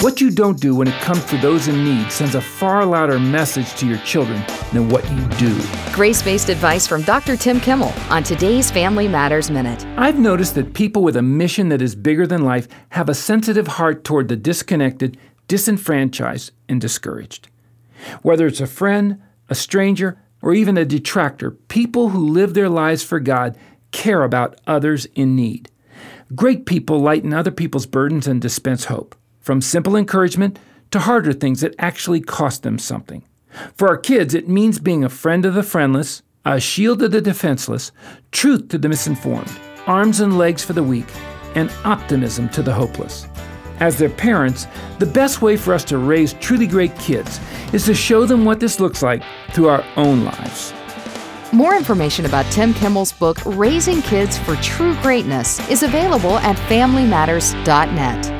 What you don't do when it comes to those in need sends a far louder message to your children than what you do. Grace based advice from Dr. Tim Kimmel on today's Family Matters Minute. I've noticed that people with a mission that is bigger than life have a sensitive heart toward the disconnected, disenfranchised, and discouraged. Whether it's a friend, a stranger, or even a detractor, people who live their lives for God care about others in need. Great people lighten other people's burdens and dispense hope from simple encouragement to harder things that actually cost them something. For our kids, it means being a friend of the friendless, a shield to the defenseless, truth to the misinformed, arms and legs for the weak, and optimism to the hopeless. As their parents, the best way for us to raise truly great kids is to show them what this looks like through our own lives. More information about Tim Kimmel's book, Raising Kids for True Greatness, is available at FamilyMatters.net.